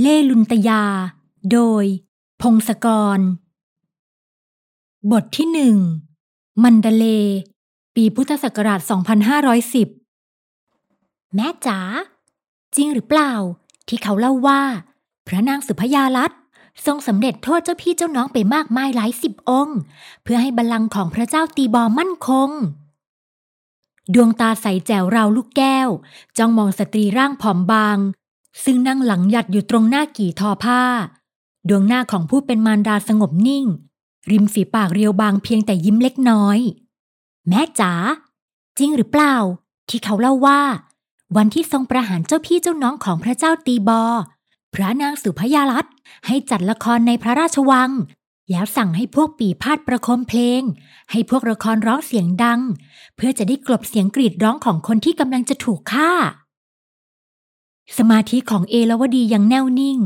เล่ลุนตยา โดย พงศกร บทที่หนึ่งมันดเล ปีพุทธศักราช 2510 แม่จ๋าจริงหรือเปล่า ที่เขาเล่าว่า พระนางสุพยาลัตทรงสำเร็จโทษเจ้าพี่เจ้าน้องไปมากมายหลายสิบองค์ เพื่อให้บัลลังก์ของพระเจ้าตีบอมั่นคง ดวงตาใสแจ๋วราวลูกแก้ว จ้องมองสตรีร่างผอมบาง ซึ่งนั่งหลังหยัดอยู่ตรงหน้ากี่ทอผ้า ดวงหน้าของผู้เป็นมารดาสงบนิ่ง ริมฝีปากเรียวบางเพียงแต่ยิ้มเล็กน้อย แม่จ๋าจริงหรือเปล่า ที่เขาเล่าว่า วันที่ทรงประหารเจ้าพี่เจ้าน้องของพระเจ้าตีบอ พระนางสุพยาลัตให้จัดละครในพระราชวัง แล้วสั่งให้พวกปีพาดประคมเพลง ให้พวกละครร้องเสียงดัง เพื่อจะได้กลบเสียงกรีดร้องของคนที่กำลังจะถูกฆ่า สมาธิของเอลวดียังแน่วนิ่ง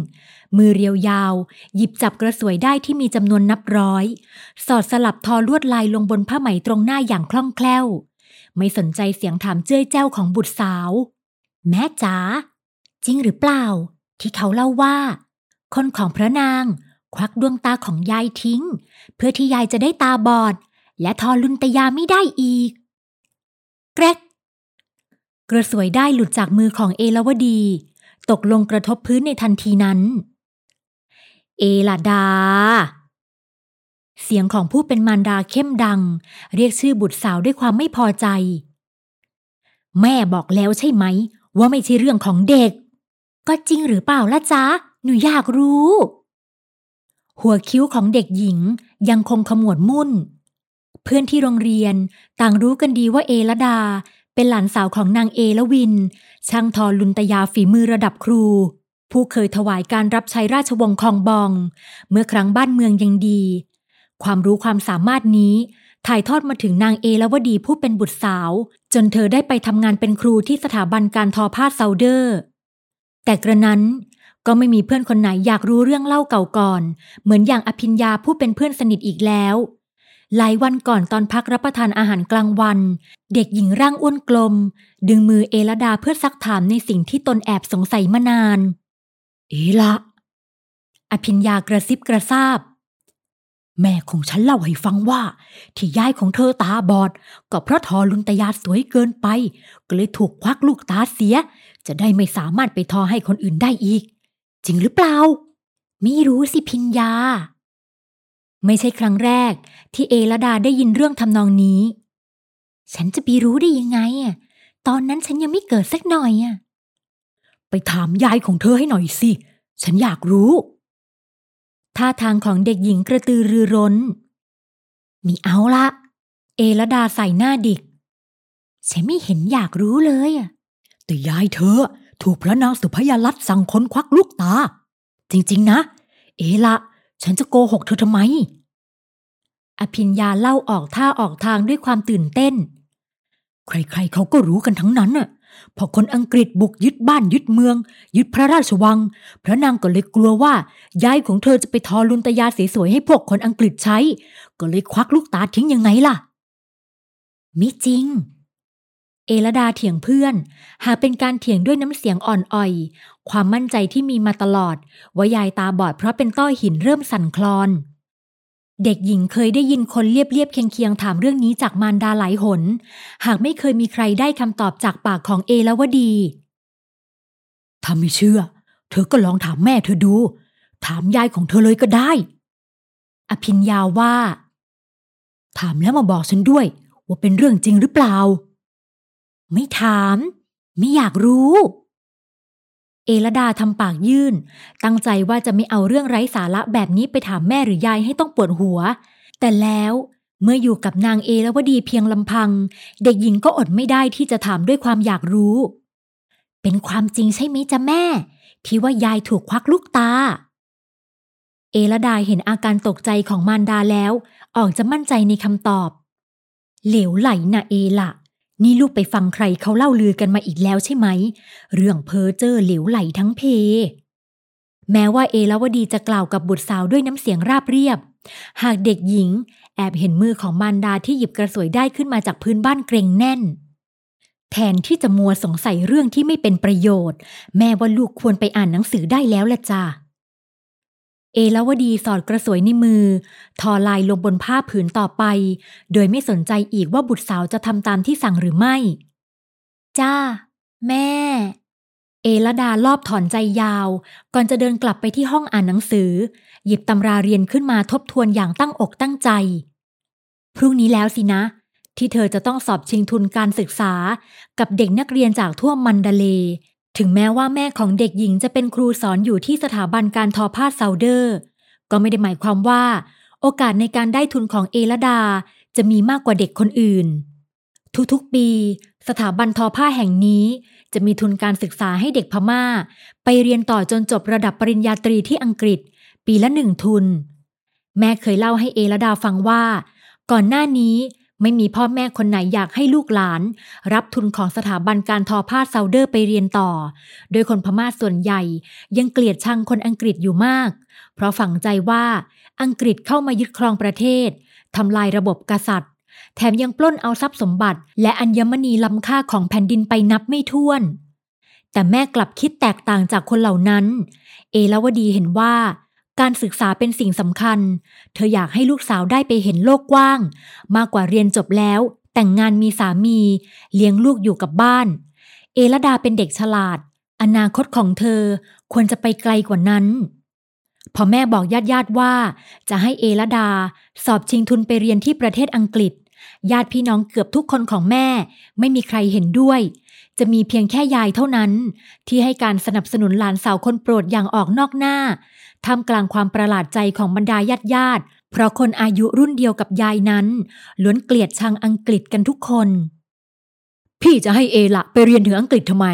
มือเรียวยาว หยิบจับกระสวยได้ที่มีจำนวนนับร้อย สอดสลับทอลวดลายลงบนผ้าไหมตรงหน้าอย่างคล่องแคล่ว ไม่สนใจเสียงถามเจ้ยแจ้วของบุตรสาว แม่จ๋าจริงหรือเปล่า ที่เขาเล่าว่า คนของพระนาง ควักดวงตาของยายทิ้ง เพื่อที่ยายจะได้ตาบอด และทอลุนตยาไม่ได้อีก แกรก กระสวยได้หลุดจากมือของเอลวดี ตกลงกระทบพื้นในทันทีนั้น เอลาดา เสียงของผู้เป็นมารดาเข้มดัง เรียกชื่อบุตรสาวด้วยความไม่พอใจ แม่บอกแล้วใช่ไหม ว่าไม่ใช่เรื่องของเด็ก ก็จริงหรือเปล่าล่ะจ๊ะ หนูอยากรู้ หัวคิ้วของเด็กหญิงยังคงขมวดมุ่นเพื่อนที่โรงเรียนต่างรู้กันดีว่าเอลดา เป็นหลานสาวของนางเอละวิน ช่างทอลุนตยาฝีมือระดับครู ผู้เคยถวายการรับใช้ราชวงศ์คองบอง เมื่อครั้งบ้านเมืองยังดี ความรู้ความสามารถนี้ ถ่ายทอดมาถึงนางเอละวดีผู้เป็นบุตรสาว จนเธอได้ไปทำงานเป็นครูที่สถาบันการทอผ้าเซาเดอร์ แต่กระนั้นก็ไม่มีเพื่อนคนไหนอยากรู้เรื่องเล่าเก่าก่อน เหมือนอย่างอภิญญาผู้เป็นเพื่อนสนิทอีกแล้ว หลายวันก่อนตอนพักรับประทานอาหารกลางวัน เด็กหญิงร่างอ้วนกลม ดึงมือเอลดาเพื่อซักถามในสิ่งที่ตนแอบสงสัยมานาน เอละอภิญญากระซิบกระซาบ แม่ของฉันเล่าให้ฟังว่า ที่ยายของเธอตาบอด ก็เพราะทอลุนตยาสวยเกินไป ก็เลยถูกควักลูกตาเสีย จะได้ไม่สามารถไปทอให้คนอื่นได้อีก จริงหรือเปล่า ไม่รู้สิพิญญา ไม่ใช่ครั้งแรกที่เอลดาได้ยินเรื่องทำนองนี้ ฉันจะไปรู้ได้ยังไงอะ ตอนนั้นฉันยังไม่เกิดสักหน่อยอะ ไปถามยายของเธอให้หน่อยสิ ฉันอยากรู้ ท่าทางของเด็กหญิงกระตือรือร้น มีเอาละ เอลดาใส่หน้าดิก ฉันไม่เห็นอยากรู้เลยอะ แต่ยายเธอ ถูกพระนางสุพยาลัตสั่งค้นควักลูกตา จริง ๆ นะ เอละ ฉันจะโกหกเธอทำไม อภิญญาเล่าออกท่าออกทางด้วยความตื่นเต้น ใครๆเขาก็รู้กันทั้งนั้นน่ะ พอคนอังกฤษบุกยึดบ้านยึดเมือง ยึดพระราชวัง พระนางก็เลยกลัวว่ายายของเธอจะไปทอลุนตยาสวยให้พวกคนอังกฤษใช้ ก็เลยควักลูกตาทิ้งยังไงล่ะ มิจริงเอลดาเถียงเพื่อน หากเป็นการเถียงด้วยน้ำเสียงอ่อนอ่อย ความมั่นใจที่มีมาตลอด ว่ายายตาบอดเพราะเป็นต้อหินเริ่มสั่นคลอน เด็กหญิงเคยได้ยินคนเรียบเรียบเคียงเคียงถามเรื่องนี้จากมารดาหลายหน หากไม่เคยมีใครได้คำตอบจากปากของเอละวดี ถ้าไม่เชื่อ เธอก็ลองถามแม่เธอดู ถามยายของเธอเลยก็ได้ อภิญญาว่า ถามแล้วมาบอกฉันด้วย ว่าเป็นเรื่องจริงหรือเปล่า ไม่ถาม ไม่อยากรู้ เอลดาทำปากยื่น ตั้งใจว่าจะไม่เอาเรื่องไร้สาระแบบนี้ไปถามแม่หรือยายให้ต้องปวดหัว แต่แล้วเมื่ออยู่กับนางเอลวดีเพียงลำพัง เด็กหญิงก็อดไม่ได้ที่จะถามด้วยความอยากรู้ เป็นความจริงใช่ไหมจ๊ะแม่ ที่ว่ายายถูกควักลูกตา เอลดาเห็นอาการตกใจของมารดาแล้ว ออกจะมั่นใจในคำตอบ เหลวไหลนะเอละ นี่ลูกไปฟังใครเขาเล่าลือกันมาอีกแล้วใช่ไหม เรื่องเพอเจอเหลวไหลทั้งเพ แม้ว่าเอลวดีจะกล่าวกับบุตรสาวด้วยน้ำเสียงราบเรียบ หากเด็กหญิง แอบเห็นมือของมารดาที่หยิบกระสวยได้ขึ้นมาจากพื้นบ้านเกรงแน่น แทนที่จะมัวสงสัยเรื่องที่ไม่เป็นประโยชน์ แม่ว่าลูกควรไปอ่านหนังสือได้แล้วละจ้ะ เอลวดีสอดกระสวยในมือ ทอลายลงบนผ้าผืนต่อไป โดยไม่สนใจอีกว่าบุตรสาวจะทำตามที่สั่งหรือไม่ จ้า แม่ เอลดารอบถอนใจยาว ก่อนจะเดินกลับไปที่ห้องอ่านหนังสือ หยิบตำราเรียนขึ้นมาทบทวนอย่างตั้งอกตั้งใจ พรุ่งนี้แล้วสินะ ที่เธอจะต้องสอบชิงทุนการศึกษากับเด็กนักเรียนจากทั่วมันดาเล ถึงแม้ว่าแม่ของเด็กหญิงจะเป็นครูสอนอยู่ที่สถาบันการทอผ้าเซาเดอร์ ก็ไม่ได้หมายความว่า โอกาสในการได้ทุนของเอลดาจะมีมากกว่าเด็กคนอื่น ทุกๆปี สถาบันทอผ้าแห่งนี้จะมีทุนการศึกษาให้เด็กพม่า ไปเรียนต่อจนจบระดับปริญญาตรีที่อังกฤษ ปีละหนึ่งทุน แม่เคยเล่าให้เอลดาฟังว่า ก่อนหน้านี้ ไม่มีพ่อแม่คนไหนอยากให้ลูกหลาน รับทุนของสถาบันการทอผ้าเซาเดอร์ไปเรียนต่อ โดยคนพม่าส่วนใหญ่ ยังเกลียดชังคนอังกฤษอยู่มาก เพราะฝังใจว่าอังกฤษเข้ามายึดครองประเทศทำลายระบบกษัตริย์ แถมยังปล้นเอาทรัพย์สมบัติ และอัญมณีล้ำค่าของแผ่นดินไปนับไม่ถ้วน แต่แม่กลับคิดแตกต่างจากคนเหล่านั้น เอลาวดีเห็นว่า การศึกษาเป็นสิ่งสำคัญ เธออยากให้ลูกสาวได้ไปเห็นโลกกว้าง มากกว่าเรียนจบแล้ว แต่งงานมีสามี เลี้ยงลูกอยู่กับบ้าน เอลดาเป็นเด็กฉลาด อนาคตของเธอควรจะไปไกลกว่านั้น พอแม่บอกญาติญาติๆว่า จะให้เอลดา สอบชิงทุนไปเรียนที่ประเทศอังกฤษ ญาติพี่น้องเกือบทุกคนของแม่ ไม่มีใครเห็นด้วยจะมีเพียงแค่ยายเท่านั้น ที่ให้การสนับสนุนหลานสาวคนโปรดอย่างออกนอกหน้า ท่ามกลางความประหลาดใจของบรรดาญาติญาติ เพราะคนอายุรุ่นเดียวกับยายนั้น ล้วนเกลียดชังอังกฤษกันทุกคน พี่จะให้เอละไปเรียนถึงอังกฤษทำไม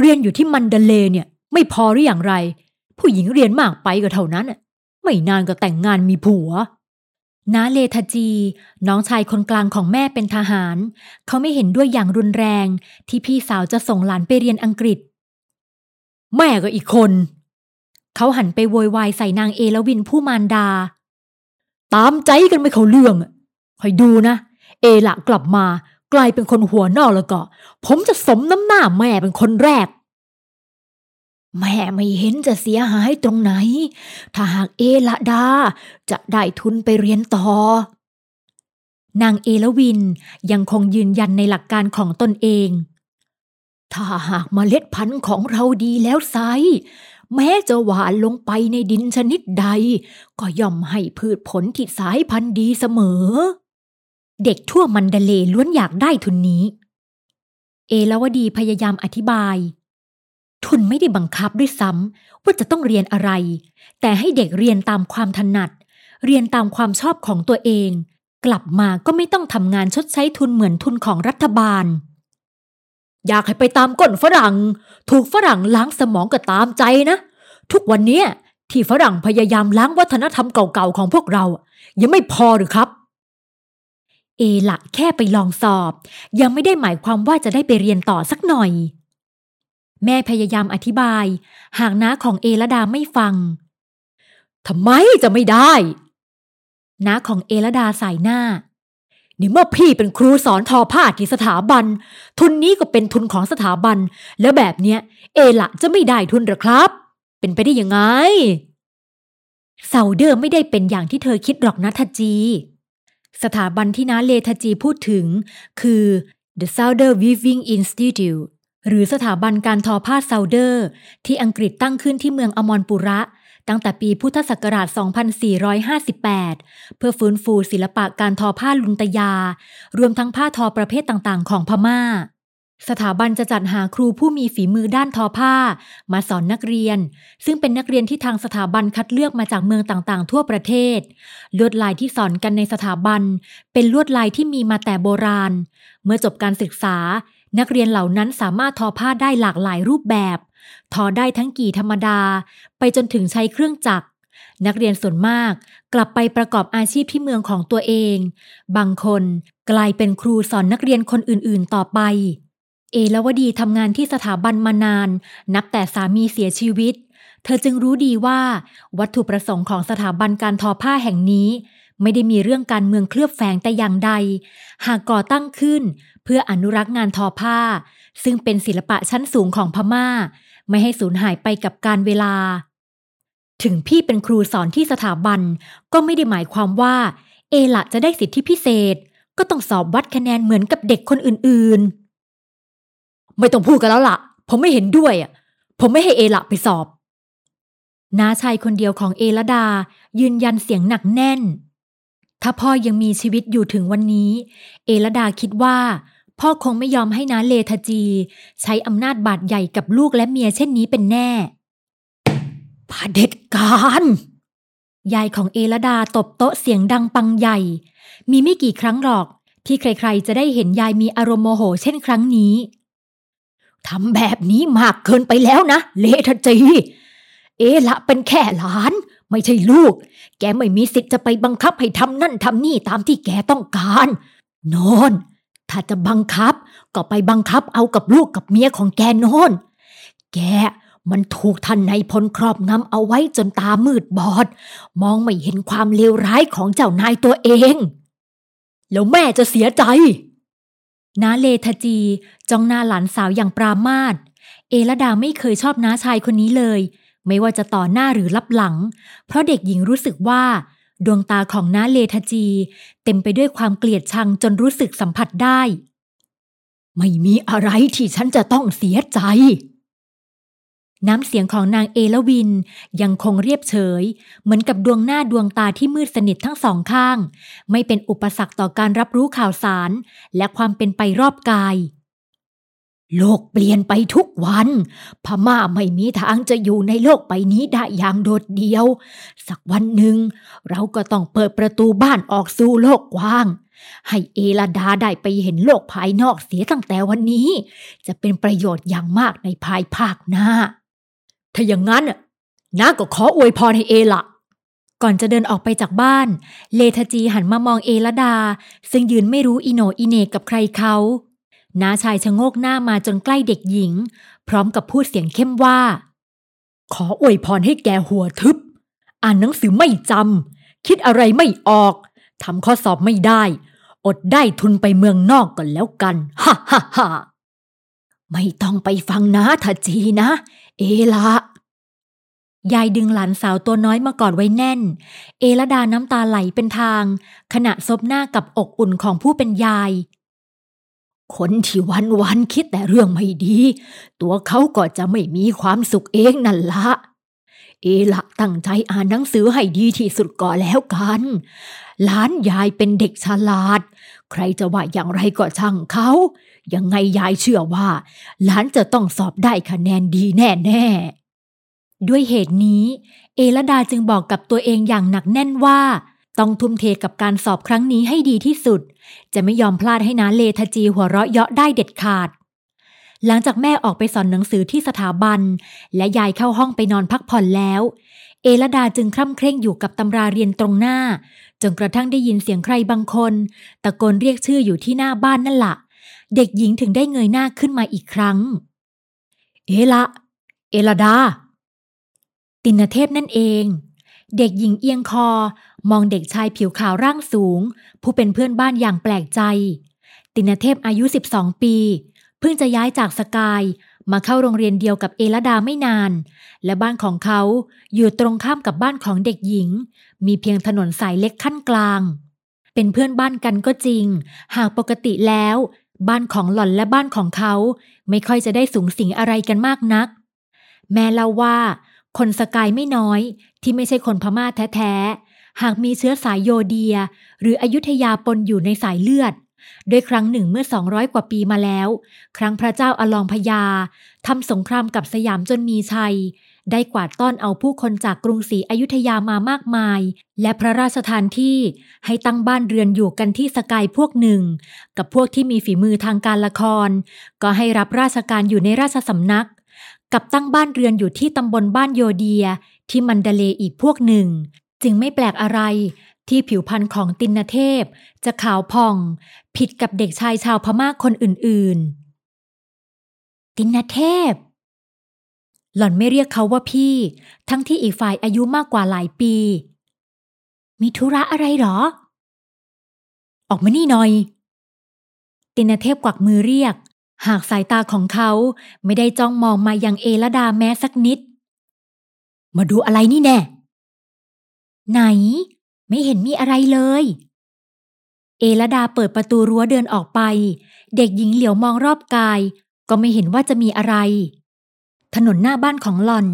เรียนอยู่ที่มันเดเลเนี่ย ไม่พอหรืออย่างไร ผู้หญิงเรียนมากไปก็เท่านั้นน่ะไม่นานก็แต่งงานมีผัวน้าเลทจี น้องชายคนกลางของแม่เป็นทหาร เขาไม่เห็นด้วยอย่างรุนแรง ที่พี่สาวจะส่งหลานไปเรียนอังกฤษ แม่ก็อีกคน เขาหันไปโวยวายใส่นางเอลวินผู้มารดา ตามใจกันไม่เขาเรื่องคอยดูนะ เอละกลับมากลายเป็นคนหัวนอกแล้วก็ ผมจะสมน้ำหน้าแม่เป็นคนแรก แม่ไม่เห็นจะเสียหายตรงไหน ถ้าหากเอละดา จะได้ทุนไปเรียนต่อ นางเอลวินยังคงยืนยันในหลักการของตนเอง ถ้าหากเมล็ดพันธุ์ของเราดีแล้วไซ แม้จะหวานลงไปในดินชนิดใด ก็ย่อมให้พืชผลที่สายพันธุ์ดีเสมอ เด็กทั่วมันเดเลล้วนอยากได้ทุนนี้ เอลาวดีพยายามอธิบาย ทุนไม่ได้บังคับด้วยซ้ำว่าจะต้องเรียนอะไร แต่ให้เด็กเรียนตามความถนัด เรียนตามความชอบของตัวเอง กลับมาก็ไม่ต้องทำงานชดใช้ทุนเหมือนทุนของรัฐบาล อยากให้ไปตามก้นฝรั่ง ถูกฝรั่งล้างสมองก็ตามใจนะ ทุกวันนี้ที่ฝรั่งพยายามล้างวัฒนธรรมเก่าๆของพวกเรา ยังไม่พอหรือครับ เอละแค่ไปลองสอบ ยังไม่ได้หมายความว่าจะได้ไปเรียนต่อสักหน่อย แม่พยายามอธิบาย หากน้าของเอละดาไม่ฟังทำไมจะไม่ได้น้าของเอละดาสายหน้า นี่เมื่อพี่เป็นครูสอนทอผ้าที่สถาบัน ทุนนี้ก็เป็นทุนของสถาบัน แล้วแบบเนี้ย เอละจะไม่ได้ทุนหรอครับ เป็นไปได้ยังไงเซาเดอร์ไม่ได้เป็นอย่างที่เธอคิดหรอกนะทจี สถาบันที่น้าเลทจีพูดถึง คือ The Saunders Weaving Institute หรือสถาบันการทอผ้าเซาเดอร์ ที่อังกฤษตั้งขึ้นที่เมืองอมรปุระ ตั้งแต่ปีพุทธศักราช 2458 เพื่อฟื้นฟูศิลปะการทอผ้าลุนตยา รวมทั้งผ้าทอประเภทต่างๆ ของพม่า สถาบันจะจัดหาครูผู้มีฝีมือด้านทอผ้า มาสอนนักเรียน ซึ่งเป็นนักเรียนที่ทางสถาบันคัดเลือกมาจากเมืองต่างๆ ทั่วประเทศ ลวดลายที่สอนกันในสถาบัน เป็นลวดลายที่มีมาแต่โบราณ เมื่อจบการศึกษา นักเรียนเหล่านั้นสามารถทอผ้าได้หลากหลายรูปแบบ ทอได้ทั้งกี่ธรรมดา ไปจนถึงใช้เครื่องจักร นักเรียนส่วนมากกลับไปประกอบอาชีพที่เมืองของตัวเอง บางคนกลายเป็นครูสอนนักเรียนคนอื่นๆต่อไป เอลวดีทำงานที่สถาบันมานาน นับแต่สามีเสียชีวิต เธอจึงรู้ดีว่าวัตถุประสงค์ของสถาบันการทอผ้าแห่งนี้ไม่ได้มีเรื่องการเมืองเคลือบแฝงแต่อย่างใด หากก่อตั้งขึ้น เพื่ออนุรักษ์งานทอผ้า ซึ่งเป็นศิลปะชั้นสูงของพม่า ไม่ให้สูญหายไปกับการเวลา ถึงพี่เป็นครูสอนที่สถาบันก็ไม่ได้หมายความว่า เอละจะได้สิทธิพิเศษ ก็ต้องสอบวัดคะแนนเหมือนกับเด็กคนอื่นๆ ไม่ต้องพูดกันแล้วละ่ะ ผมไม่เห็นด้วยอะผมไม่ให้เอละไปสอบน้าชายคนเดียวของเอละดา ยืนยันเสียงหนักแน่น ถ้าพ่อยังมีชีวิตอยู่ถึงวันนี้ เอละดาคิดว่า พ่อคงไม่ยอมให้น้าเลทจี ใช้อำนาจบาดใหญ่กับลูกและเมียเช่นนี้เป็นแน่ผาเด็ดการยายของเอละดาตบโต๊ะเสียงดังปังใหญ่ มีไม่กี่ครั้งหรอกที่ใครๆจะได้เห็นยายมีอารมณ์โมโหเช่นครั้งนี้ทำแบบนี้มากเกินไปแล้วนะ เลทจี เอละเป็นแค่หลาน ไม่ใช่ลูก แกไม่มีสิทธิ์จะไปบังคับให้ทำนั่นทำนี่ตามที่แกต้องการโนน ถ้าจะบังคับ ก็ไปบังคับเอากับลูกกับเมียของแกโน่น แกมันถูกท่านในพลครอบงำเอาไว้จนตามืดบอด มองไม่เห็นความเลวร้ายของเจ้านายตัวเอง แล้วแม่จะเสียใจ นาเลทจีจ้องหน้าหลานสาวอย่างปรามาสเอลดาไม่เคยชอบน้าชายคนนี้เลย ไม่ว่าจะต่อหน้าหรือรับหลัง เพราะเด็กหญิงรู้สึกว่า ดวงตาของน้าเลทจี เต็มไปด้วยความเกลียดชังจนรู้สึกสัมผัสได้ ไม่มีอะไรที่ฉันจะต้องเสียใจ น้ำเสียงของนางเอลวินยังคงเรียบเฉย เหมือนกับดวงหน้าดวงตาที่มืดสนิททั้งสองข้าง ไม่เป็นอุปสรรคต่อการรับรู้ข่าวสาร และความเป็นไปรอบกาย โลกเปลี่ยนไปทุกวัน พม่าไม่มีทางจะอยู่ในโลกใบนี้ได้อย่างโดดเดี่ยว สักวันหนึ่ง เราก็ต้องเปิดประตูบ้านออกสู่โลกกว้าง ให้เอลาดาได้ไปเห็นโลกภายนอกเสียตั้งแต่วันนี้ จะเป็นประโยชน์อย่างมากในภายภาคหน้า ถ้าอย่างนั้นน้าก็ขออวยพรให้เอละก่อนจะเดินออกไปจากบ้าน เลทจีหันมามองเอลดา ซึ่งยืนไม่รู้อิโนอิเนกับใครเขา น้าชายชะโงกหน้ามาจนใกล้เด็กหญิง พร้อมกับพูดเสียงเข้มว่า ขออวยพรให้แกหัวทึบ อ่านหนังสือไม่จำคิดอะไรไม่ออกทำข้อสอบไม่ได้ อดได้ทุนไปเมืองนอกก่อนแล้วกันฮ่าฮ่าฮ่าไม่ต้องไปฟังนะทจีนะ เอละยายดึงหลานสาวตัวน้อยมากอดไว้แน่น เอละดาน้ำตาไหลเป็นทาง ขณะซบหน้ากับอกอุ่นของผู้เป็นยาย คนที่วันวันคิดแต่เรื่องไม่ดี ตัวเขาก็จะไม่มีความสุขเองนั่นละ เอละตั้งใจอ่านหนังสือให้ดีที่สุดก่อนแล้วกัน หลานยายเป็นเด็กฉลาด ใครจะว่าอย่างไรก็ช่างเขา ยังไงยายเชื่อว่า หลานจะต้องสอบได้คะแนนดีแน่ๆด้วยเหตุนี้ เอลดาจึงบอกกับตัวเองอย่างหนักแน่นว่า ต้องทุ่มเทกับการสอบครั้งนี้ให้ดีที่สุด จะไม่ยอมพลาดให้นาเลทจีหัวเราะเยาะได้เด็ดขาด หลังจากแม่ออกไปสอนหนังสือที่สถาบัน และยายเข้าห้องไปนอนพักผ่อนแล้ว เอลดาจึงคร่ำเคร่งอยู่กับตำราเรียนตรงหน้า จนกระทั่งได้ยินเสียงใครบางคน ตะโกนเรียกชื่ออยู่ที่หน้าบ้านนั่นละ่ะ เด็กหญิงถึงได้เงยหน้าขึ้นมาอีกครั้ง เอละเอลดา ตินเทพนั่นเอง เด็กหญิงเอียงคอ มองเด็กชายผิวขาวร่างสูง ผู้เป็นเพื่อนบ้านอย่างแปลกใจ ตินเทพอายุ 12 ปี เพิ่งจะย้ายจากสกายมาเข้าโรงเรียนเดียวกับเอลดาไม่นาน และบ้านของเขาอยู่ตรงข้ามกับบ้านของเด็กหญิง มีเพียงถนนสายเล็กขั้นกลาง เป็นเพื่อนบ้านกันก็จริง หากปกติแล้ว บ้านของหล่อนและบ้านของเขา ไม่ค่อยจะได้สูงสิงอะไรกันมากนัก แม่เล่าว่า คนสกายไม่น้อยที่ไม่ใช่คนพม่าแท้ๆ หากมีเชื้อสายโยเดีย หรืออยุธยาปนอยู่ในสายเลือด โดยครั้งหนึ่งเมื่อ 200 กว่าปีมาแล้ว ครั้งพระเจ้าอลองพญาทำสงครามกับสยามจนมีชัย ได้กวาดต้อนเอาผู้คนจากกรุงศรีอยุธยามามากมาย และพระราชทานที่ให้ตั้งบ้านเรือนอยู่กันที่สกายพวกหนึ่ง กับพวกที่มีฝีมือทางการละคร ก็ให้รับราชการอยู่ในราชสำนักกับตั้งบ้านเรือนอยู่ที่ตำบลบ้านโยเดีย ที่มันเดเลอีกพวกหนึ่ง จึงไม่แปลกอะไรที่ผิวพรรณของตินเทพ จะขาวผ่อง ผิดกับเด็กชายชาวพม่าคนอื่นๆ ตินเทพ หล่อนไม่เรียกเขาว่าพี่ ทั้งที่อีกฝ่ายอายุมากกว่าหลายปี มีธุระอะไรหรอ ออกมานี่หน่อย ตินเทพกวักมือเรียก หากสายตาของเขาไม่ได้จ้องมองมายังเอลดาแม้สักนิด มาดูอะไรนี่แน่ ไหน ไม่เห็นมีอะไรเลย เอลดาเปิดประตูรั้วเดินออกไป เด็กหญิงเหลียวมองรอบกาย ก็ไม่เห็นว่าจะมีอะไร ถนนหน้าบ้านของหลอน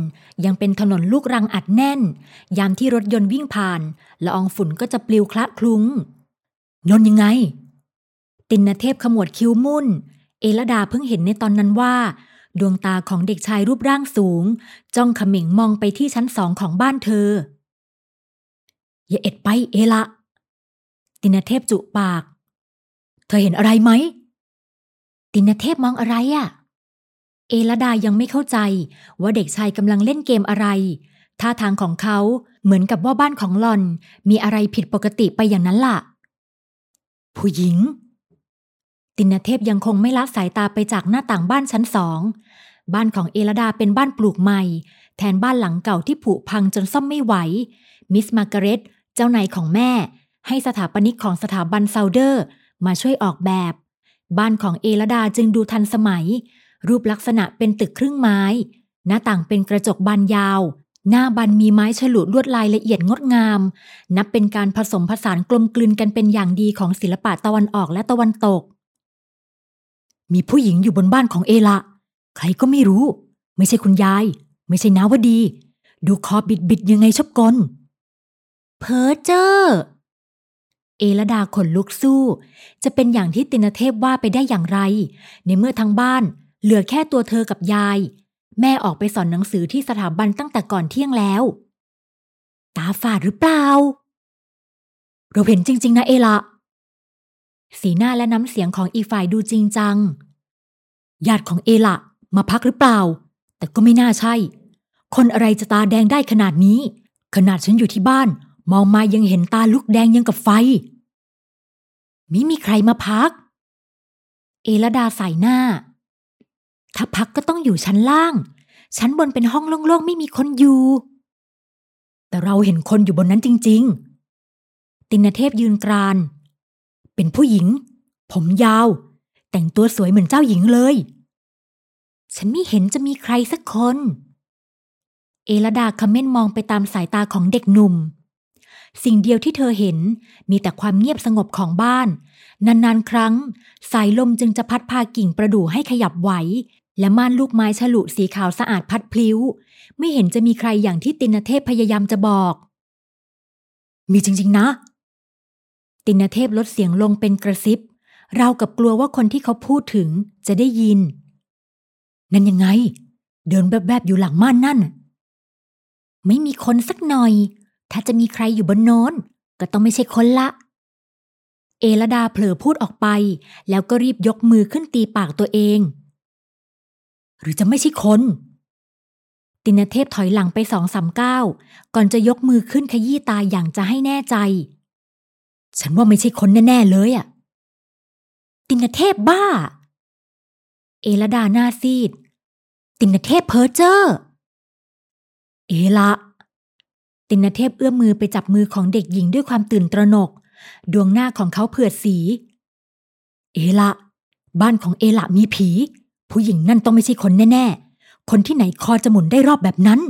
ยังเป็นถนนลูกรังอัดแน่น ยามที่รถยนต์วิ่งผ่านละอองฝุ่นก็จะปลิวคละคลุ้ง นนยังไง ตินเทพขมวดคิ้วมุ่น เอลดาเพิ่งเห็นในตอนนั้นว่าดวงตาของเด็กชายรูปร่างสูง จ้องเขม่งมองไปที่ชั้นสองของบ้านเธอ อย่าเอ็ดไปเอละ ตินเทพจุปาก เธอเห็นอะไรไหม ตินเทพมองอะไรอะ่ะ เอลดายังไม่เข้าใจว่าเด็กชายกำลังเล่นเกมอะไร ท่าทางของเขาเหมือนกับว่าบ้านของหลอน มีอะไรผิดปกติไปอย่างนั้นล่ะ ผู้หญิง ตินเทพยังคงไม่ละสายตาไปจากหน้าต่างบ้านชั้นสองบ้านของเอลดาเป็นบ้านปลูกใหม่ แทนบ้านหลังเก่าที่ผุพังจนซ่อมไม่ไหว มิสมาร์กาเร็ต เจ้านายของแม่ ให้สถาปนิกของสถาบันเซาเดอร์ มาช่วยออกแบบ บ้านของเอลดาจึงดูทันสมัย รูปลักษณะเป็นตึกครึ่งไม้ หน้าต่างเป็นกระจกบานยาว หน้าบันมีไม้ฉลุลวดลายละเอียดงดงาม นับเป็นการผสมผสานกลมกลืนกันเป็นอย่างดีของศิลปะตะวันออกและตะวันตก มีผู้หญิงอยู่บนบ้านของเอละใครก็ไม่รู้ ไม่ใช่คุณยาย ไม่ใช่นาวดี ดูคอบิดบิดยังไงชอบกล เพอเจอร์เอลดาขนลุกสู้ จะเป็นอย่างที่ตินเทพว่าไปได้อย่างไร ในเมื่อทั้งบ้าน เหลือแค่ตัวเธอกับยาย แม่ออกไปสอนหนังสือที่สถาบันตั้งแต่ก่อนเที่ยงแล้ว ตาฝาดหรือเปล่า เราเห็นจริง ๆ นะเอละสีหน้าและน้ำเสียงของอีฝ่ายดูจริงจัง ญาติของเอละมาพักหรือเปล่า แต่ก็ไม่น่าใช่ คนอะไรจะตาแดงได้ขนาดนี้ ขนาดฉันอยู่ที่บ้าน มองมายังเห็นตาลุกแดงยังกับไฟ ไม่มีใครมาพัก เอลดาใส่หน้า ถ้าพักก็ต้องอยู่ชั้นล่าง ชั้นบนเป็นห้องโล่งๆ ไม่มีคนอยู่ แต่เราเห็นคนอยู่บนนั้นจริง ๆ ตินเทพยืนกราน เป็นผู้หญิง ผมยาว แต่งตัวสวยเหมือนเจ้าหญิงเลย ฉันไม่เห็นจะมีใครสักคน เอลดาคำเม่นมองไปตามสายตาของเด็กหนุ่ม สิ่งเดียวที่เธอเห็นมีแต่ความเงียบสงบของบ้าน นานๆ ครั้ง สายลมจึงจะพัดพากิ่งประดู่ให้ขยับไหว และม่านลูกไม้ฉลุสีขาวสะอาดพัดพลิ้ว ไม่เห็นจะมีใครอย่างที่ตินเทพพยายามจะบอก มีจริง ๆ นะ ตินเทพลดเสียงลงเป็นกระซิบเรากับกลัวว่าคนที่เขาพูดถึงจะได้ยิน นั่นยังไง เดินแบบๆอยู่หลังม่านนั่น ไม่มีคนสักหน่อย ถ้าจะมีใครอยู่บนโน้น ก็ต้องไม่ใช่คนละ เอลดาเผลอพูดออกไป แล้วก็รีบยกมือขึ้นตีปากตัวเอง หรือจะไม่ใช่คน ตินเทพถอยหลังไปสองสามก้าวก่อนจะยกมือขึ้นขยี้ตาอย่างจะให้แน่ใจ ฉันว่าไม่ใช่คนแน่ ๆ เลยอะตินเทพบ้า เอลดาหน้าซีด ตินเทพเพอเจอร์เอละ ตินเทพเอื้อมมือไปจับมือของเด็กหญิงด้วยความตื่นตระหนก ดวงหน้าของเขาเผือดสี เอละ บ้านของเอละมีผี ผู้หญิงนั่นต้องไม่ใช่คนแน่ ๆ คนที่ไหนคอจะหมุนได้รอบแบบนั้น